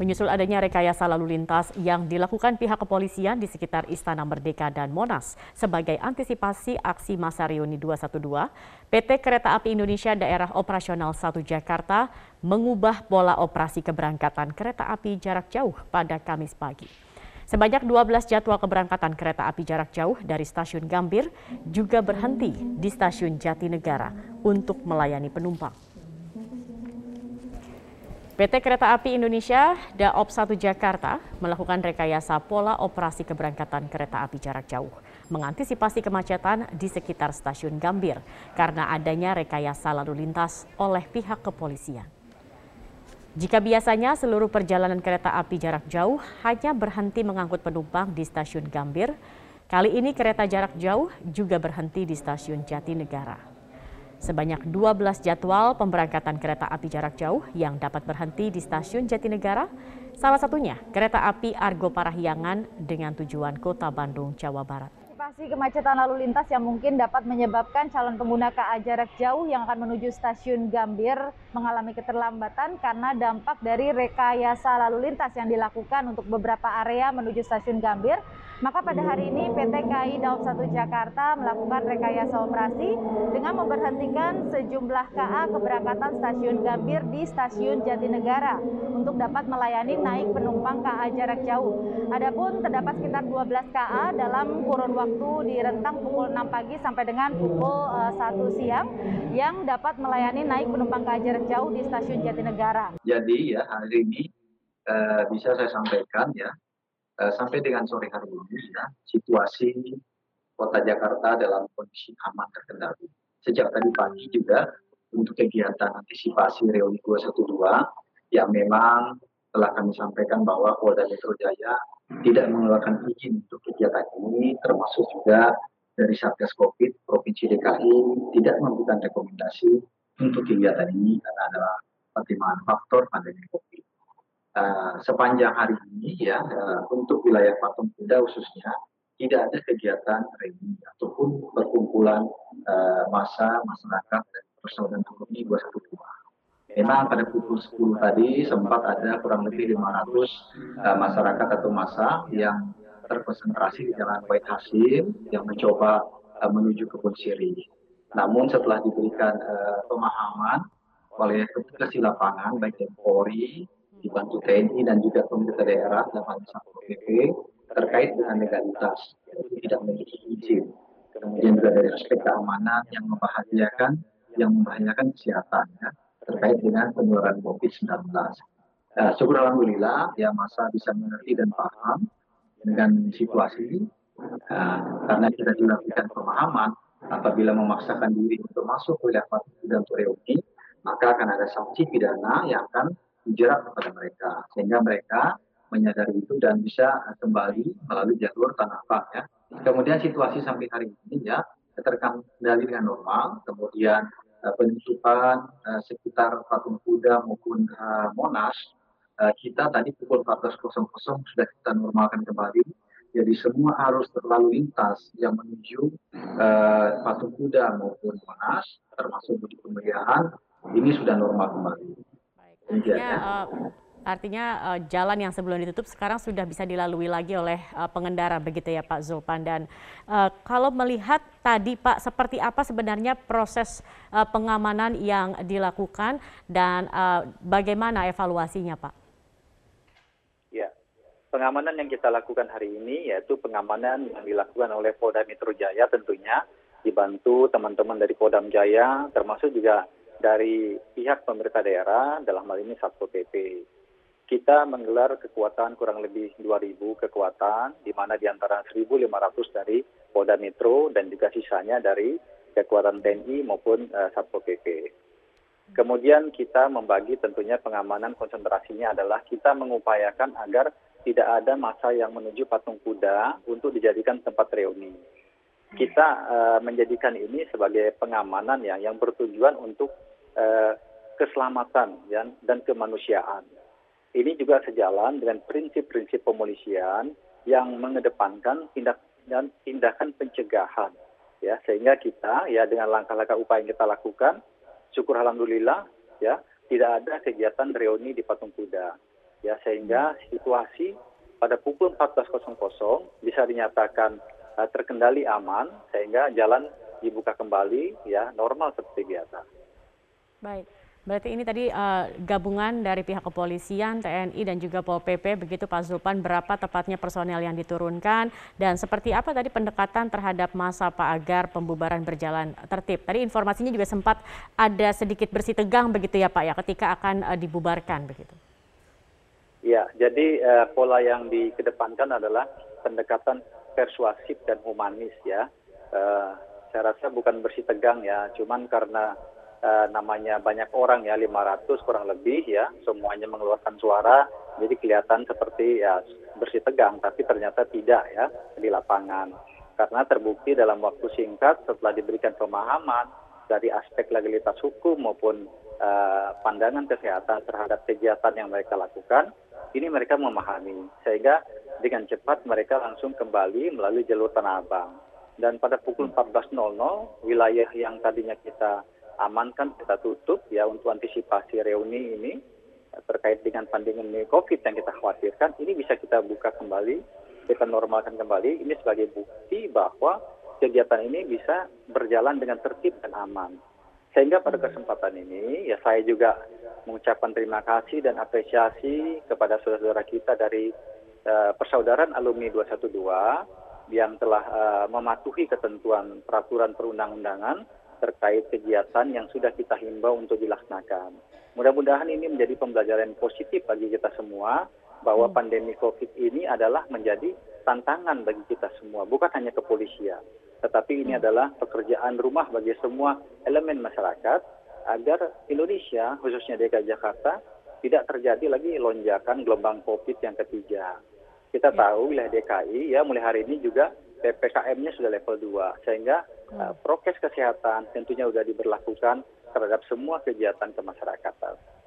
Menyusul adanya rekayasa lalu lintas yang dilakukan pihak kepolisian di sekitar Istana Merdeka dan Monas sebagai antisipasi aksi masa reuni 212, PT Kereta Api Indonesia Daerah Operasional 1 Jakarta mengubah pola operasi keberangkatan kereta api jarak jauh pada Kamis pagi. Sebanyak 12 jadwal keberangkatan kereta api jarak jauh dari stasiun Gambir juga berhenti di stasiun Jatinegara untuk melayani penumpang. PT Kereta Api Indonesia Daop 1 Jakarta melakukan rekayasa pola operasi keberangkatan kereta api jarak jauh mengantisipasi kemacetan di sekitar stasiun Gambir karena adanya rekayasa lalu lintas oleh pihak kepolisian. Jika biasanya seluruh perjalanan kereta api jarak jauh hanya berhenti mengangkut penumpang di stasiun Gambir, kali ini kereta jarak jauh juga berhenti di stasiun Jatinegara. Sebanyak 12 jadwal pemberangkatan kereta api jarak jauh yang dapat berhenti di stasiun Jatinegara, salah satunya kereta api Argo Parahyangan dengan tujuan Kota Bandung, Jawa Barat antisipasi kemacetan lalu lintas yang mungkin dapat menyebabkan calon pengguna KA jarak jauh yang akan menuju stasiun Gambir mengalami keterlambatan karena dampak dari rekayasa lalu lintas yang dilakukan untuk beberapa area menuju stasiun Gambir. Maka pada hari ini PT KAI Daob 1 Jakarta melakukan rekayasa operasi dengan memberhentikan sejumlah KA keberangkatan stasiun Gambir di stasiun Jatinegara untuk dapat melayani naik penumpang KA jarak jauh. Adapun terdapat sekitar 12 KA dalam kurun waktu di rentang pukul 6 pagi sampai dengan pukul uh, eh, 1 siang yang dapat melayani naik penumpang ke jarak jauh di stasiun Jatinegara. Jadi ya hari ini uh, bisa saya sampaikan ya sampai dengan sore hari ini ya situasi kota Jakarta dalam kondisi aman terkendali. Sejak tadi pagi juga untuk kegiatan antisipasi reuni 212 yang memang telah kami sampaikan bahwa Polda Metro Jaya tidak mengeluarkan izin untuk kegiatan ini, termasuk juga dari Satgas COVID Provinsi DKI tidak memberikan rekomendasi untuk kegiatan ini karena adalah pertimbangan faktor pandemi COVID. Uh, sepanjang hari ini ya uh, untuk wilayah Patung Kuda khususnya tidak ada kegiatan reuni ataupun perkumpulan uh, massa masyarakat dan persaudaraan ekonomi 212 memang pada pukul 10 tadi sempat ada kurang lebih 500 uh, masyarakat atau masa yang terkonsentrasi di Jalan Wahid Hasim yang mencoba uh, menuju kebun siri. Namun setelah diberikan uh, pemahaman oleh petugas di lapangan baik dari Polri, dibantu TNI dan juga pemerintah daerah dan Satpol PP terkait dengan legalitas tidak memiliki izin. Kemudian juga dari aspek keamanan yang membahayakan yang membahayakan kesehatan ya terkait dengan penularan COVID-19. Nah, syukur Alhamdulillah ya masa bisa mengerti dan paham dengan situasi nah, karena kita dilakukan pemahaman apabila memaksakan diri untuk masuk wilayah dan reuni maka akan ada sanksi pidana yang akan dijerat kepada mereka sehingga mereka menyadari itu dan bisa kembali melalui jalur tanah ya. Kemudian situasi sampai hari ini ya terkendali dengan normal, kemudian Eh, penutupan uh, sekitar patung kuda maupun uh, monas uh, kita tadi pukul 14.00 sudah kita normalkan kembali jadi semua arus terlalu lintas yang menuju uh, patung kuda maupun monas termasuk mudik pemeriahan ini sudah normal kembali. Baik. ya. uh, Artinya uh, jalan yang sebelum ditutup sekarang sudah bisa dilalui lagi oleh uh, pengendara begitu ya Pak Zulpan dan uh, kalau melihat tadi Pak seperti apa sebenarnya proses uh, pengamanan yang dilakukan dan uh, bagaimana evaluasinya Pak? Ya, pengamanan yang kita lakukan hari ini yaitu pengamanan yang dilakukan oleh Polda Metro Jaya tentunya dibantu teman-teman dari Kodam Jaya termasuk juga dari pihak pemerintah daerah dalam hal ini Satpol PP kita menggelar kekuatan kurang lebih 2.000 kekuatan, di mana di antara 1.500 dari Polda Metro dan juga sisanya dari kekuatan TNI maupun uh, Satpol PP. Kemudian kita membagi tentunya pengamanan konsentrasinya adalah kita mengupayakan agar tidak ada masa yang menuju patung kuda untuk dijadikan tempat reuni. Kita uh, menjadikan ini sebagai pengamanan ya yang bertujuan untuk uh, keselamatan ya, dan kemanusiaan. Ini juga sejalan dengan prinsip-prinsip pemolisian yang mengedepankan tindak dan tindakan pencegahan ya sehingga kita ya dengan langkah-langkah upaya yang kita lakukan syukur alhamdulillah ya tidak ada kegiatan reuni di patung kuda ya sehingga situasi pada pukul 14.00 bisa dinyatakan terkendali aman sehingga jalan dibuka kembali ya normal seperti biasa. Baik. Berarti ini tadi uh, gabungan dari pihak kepolisian, TNI dan juga Pol PP begitu Pak Zulpan berapa tepatnya personel yang diturunkan dan seperti apa tadi pendekatan terhadap masa Pak agar pembubaran berjalan tertib. Tadi informasinya juga sempat ada sedikit bersih tegang begitu ya Pak ya ketika akan uh, dibubarkan begitu. Ya, jadi uh, pola yang dikedepankan adalah pendekatan persuasif dan humanis ya. Uh, saya rasa bukan bersih tegang ya, cuman karena uh, namanya banyak orang ya 500 kurang lebih ya semuanya mengeluarkan suara jadi kelihatan seperti ya bersih tegang tapi ternyata tidak ya di lapangan. Karena terbukti dalam waktu singkat setelah diberikan pemahaman dari aspek legalitas hukum maupun uh, pandangan kesehatan terhadap kegiatan yang mereka lakukan ini mereka memahami. Sehingga dengan cepat mereka langsung kembali melalui jalur Tanah Abang. Dan pada pukul 14.00 wilayah yang tadinya kita amankan kita tutup ya untuk antisipasi reuni ini terkait dengan pandemi COVID yang kita khawatirkan ini bisa kita buka kembali kita normalkan kembali. Ini sebagai bukti bahwa kegiatan ini bisa berjalan dengan tertib dan aman. Sehingga pada kesempatan ini ya saya juga mengucapkan terima kasih dan apresiasi kepada saudara-saudara kita dari persaudaraan alumni 212 yang telah uh, mematuhi ketentuan peraturan perundang-undangan terkait kegiatan yang sudah kita himbau untuk dilaksanakan. Mudah-mudahan ini menjadi pembelajaran positif bagi kita semua bahwa hmm. pandemi COVID ini adalah menjadi tantangan bagi kita semua, bukan hanya kepolisian, tetapi ini hmm. adalah pekerjaan rumah bagi semua elemen masyarakat agar Indonesia, khususnya DKI Jakarta, tidak terjadi lagi lonjakan gelombang COVID yang ketiga. Kita ya. tahu wilayah DKI ya mulai hari ini juga ppkm-nya sudah level 2 sehingga uh, prokes kesehatan tentunya sudah diberlakukan terhadap semua kegiatan kemasyarakatan.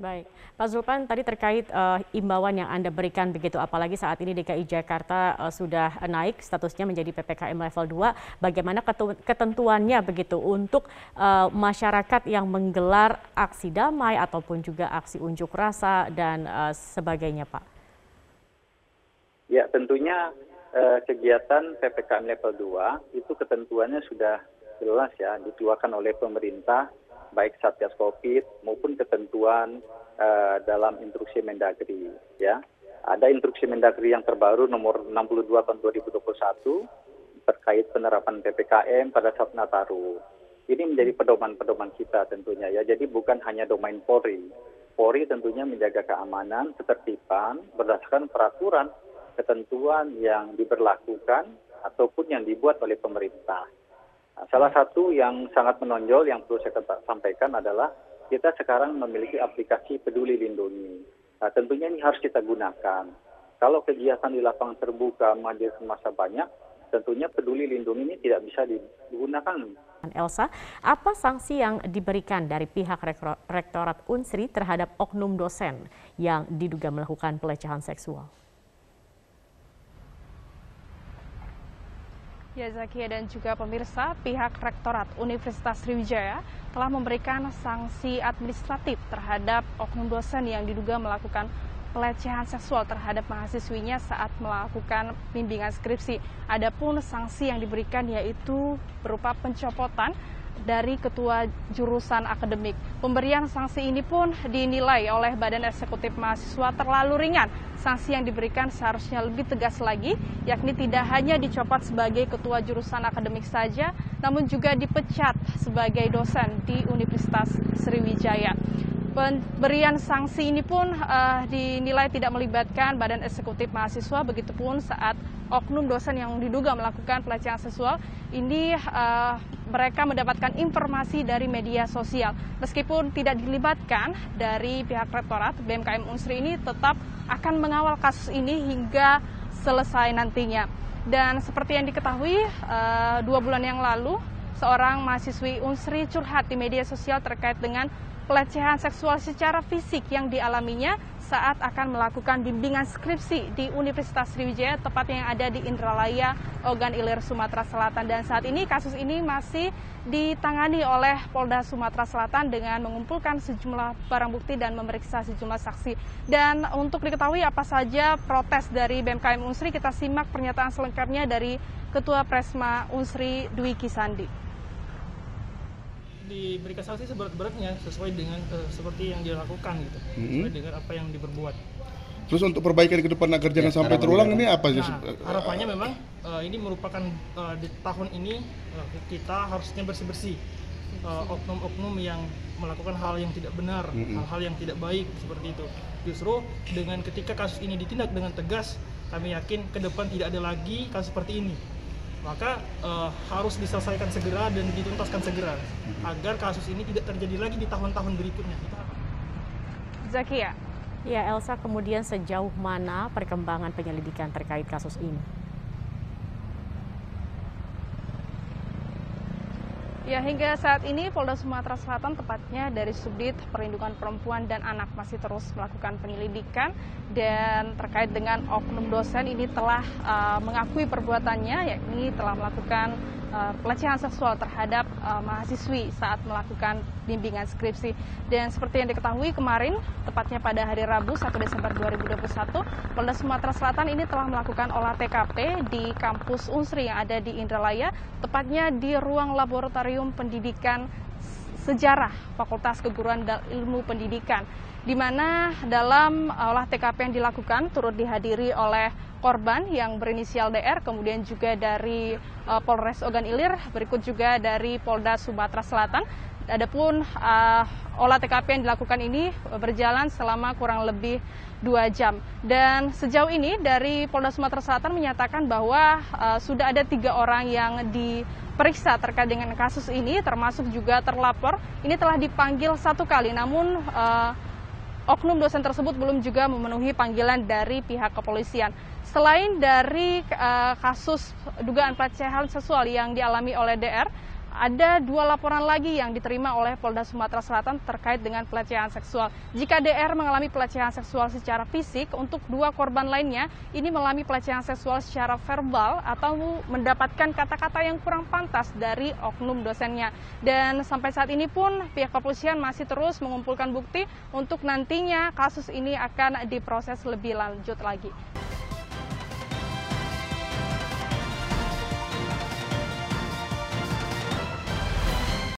Baik, Pak Zulpan tadi terkait uh, imbauan yang Anda berikan begitu, apalagi saat ini DKI Jakarta uh, sudah naik statusnya menjadi PPKM level 2, bagaimana ketentuannya begitu untuk uh, masyarakat yang menggelar aksi damai ataupun juga aksi unjuk rasa dan uh, sebagainya Pak? Ya tentunya eh, kegiatan ppkm level 2 itu ketentuannya sudah jelas ya dikeluarkan oleh pemerintah baik satgas covid maupun ketentuan eh, dalam instruksi mendagri ya. Ada instruksi mendagri yang terbaru nomor 62 tahun 2021 terkait penerapan ppkm pada saat Nataru ini menjadi pedoman-pedoman kita tentunya ya. Jadi bukan hanya domain Polri. Polri tentunya menjaga keamanan ketertiban berdasarkan peraturan ketentuan yang diberlakukan ataupun yang dibuat oleh pemerintah. Salah satu yang sangat menonjol yang perlu saya sampaikan adalah kita sekarang memiliki aplikasi Peduli Lindungi. Nah, tentunya ini harus kita gunakan. Kalau kegiatan di lapangan terbuka menghadirkan masa banyak, tentunya Peduli Lindungi ini tidak bisa digunakan. Elsa, apa sanksi yang diberikan dari pihak Rektorat Unsri terhadap oknum dosen yang diduga melakukan pelecehan seksual? Ya Zakia dan juga pemirsa, pihak Rektorat Universitas Sriwijaya telah memberikan sanksi administratif terhadap oknum dosen yang diduga melakukan pelecehan seksual terhadap mahasiswinya saat melakukan bimbingan skripsi. Adapun sanksi yang diberikan yaitu berupa pencopotan dari ketua jurusan akademik. Pemberian sanksi ini pun dinilai oleh Badan Eksekutif Mahasiswa terlalu ringan. Sanksi yang diberikan seharusnya lebih tegas lagi, yakni tidak hanya dicopot sebagai ketua jurusan akademik saja, namun juga dipecat sebagai dosen di Universitas Sriwijaya. Pemberian sanksi ini pun uh, dinilai tidak melibatkan badan eksekutif mahasiswa, begitupun saat oknum dosen yang diduga melakukan pelecehan seksual ini uh, mereka mendapatkan informasi dari media sosial. Meskipun tidak dilibatkan dari pihak rektorat, BMKM Unsri ini tetap akan mengawal kasus ini hingga selesai nantinya. Dan seperti yang diketahui, uh, dua bulan yang lalu, seorang mahasiswi Unsri curhat di media sosial terkait dengan pelecehan seksual secara fisik yang dialaminya saat akan melakukan bimbingan skripsi di Universitas Sriwijaya, tepatnya yang ada di Indralaya, Ogan Ilir, Sumatera Selatan. Dan saat ini kasus ini masih ditangani oleh Polda Sumatera Selatan dengan mengumpulkan sejumlah barang bukti dan memeriksa sejumlah saksi. Dan untuk diketahui apa saja protes dari BMKM Unsri, kita simak pernyataan selengkapnya dari Ketua Presma Unsri Dwi Kisandi diberikan sanksi seberat-beratnya sesuai dengan uh, seperti yang dilakukan gitu mm-hmm. sesuai dengan apa yang diperbuat terus untuk perbaikan ke depan agar jangan ya, sampai terulang ini apa nah, harapannya memang uh, ini merupakan uh, di tahun ini uh, kita harusnya bersih-bersih uh, oknum-oknum yang melakukan hal yang tidak benar, mm-hmm. hal-hal yang tidak baik seperti itu. Justru dengan ketika kasus ini ditindak dengan tegas, kami yakin ke depan tidak ada lagi kasus seperti ini maka uh, harus diselesaikan segera dan dituntaskan segera agar kasus ini tidak terjadi lagi di tahun-tahun berikutnya. Zakia. Ya, Elsa, kemudian sejauh mana perkembangan penyelidikan terkait kasus ini? Ya, hingga saat ini Polda Sumatera Selatan tepatnya dari Subdit Perlindungan Perempuan dan Anak masih terus melakukan penyelidikan dan terkait dengan oknum dosen ini telah uh, mengakui perbuatannya yakni telah melakukan uh, pelecehan seksual terhadap uh, mahasiswi saat melakukan bimbingan skripsi. Dan seperti yang diketahui kemarin, tepatnya pada hari Rabu 1 Desember 2021, Polda Sumatera Selatan ini telah melakukan olah TKP di kampus Unsri yang ada di Indralaya, tepatnya di ruang laboratorium pendidikan sejarah Fakultas Keguruan dan Ilmu Pendidikan di mana dalam olah TKP yang dilakukan turut dihadiri oleh korban yang berinisial DR, kemudian juga dari uh, Polres Ogan Ilir, berikut juga dari Polda Sumatera Selatan. Adapun uh, olah TKP yang dilakukan ini berjalan selama kurang lebih dua jam. Dan sejauh ini dari Polda Sumatera Selatan menyatakan bahwa uh, sudah ada tiga orang yang diperiksa terkait dengan kasus ini, termasuk juga terlapor. Ini telah dipanggil satu kali, namun uh, oknum dosen tersebut belum juga memenuhi panggilan dari pihak kepolisian. Selain dari kasus dugaan pelecehan seksual yang dialami oleh DR, ada dua laporan lagi yang diterima oleh Polda Sumatera Selatan terkait dengan pelecehan seksual. Jika DR mengalami pelecehan seksual secara fisik, untuk dua korban lainnya ini mengalami pelecehan seksual secara verbal atau mendapatkan kata-kata yang kurang pantas dari oknum dosennya. Dan sampai saat ini pun pihak kepolisian masih terus mengumpulkan bukti untuk nantinya kasus ini akan diproses lebih lanjut lagi.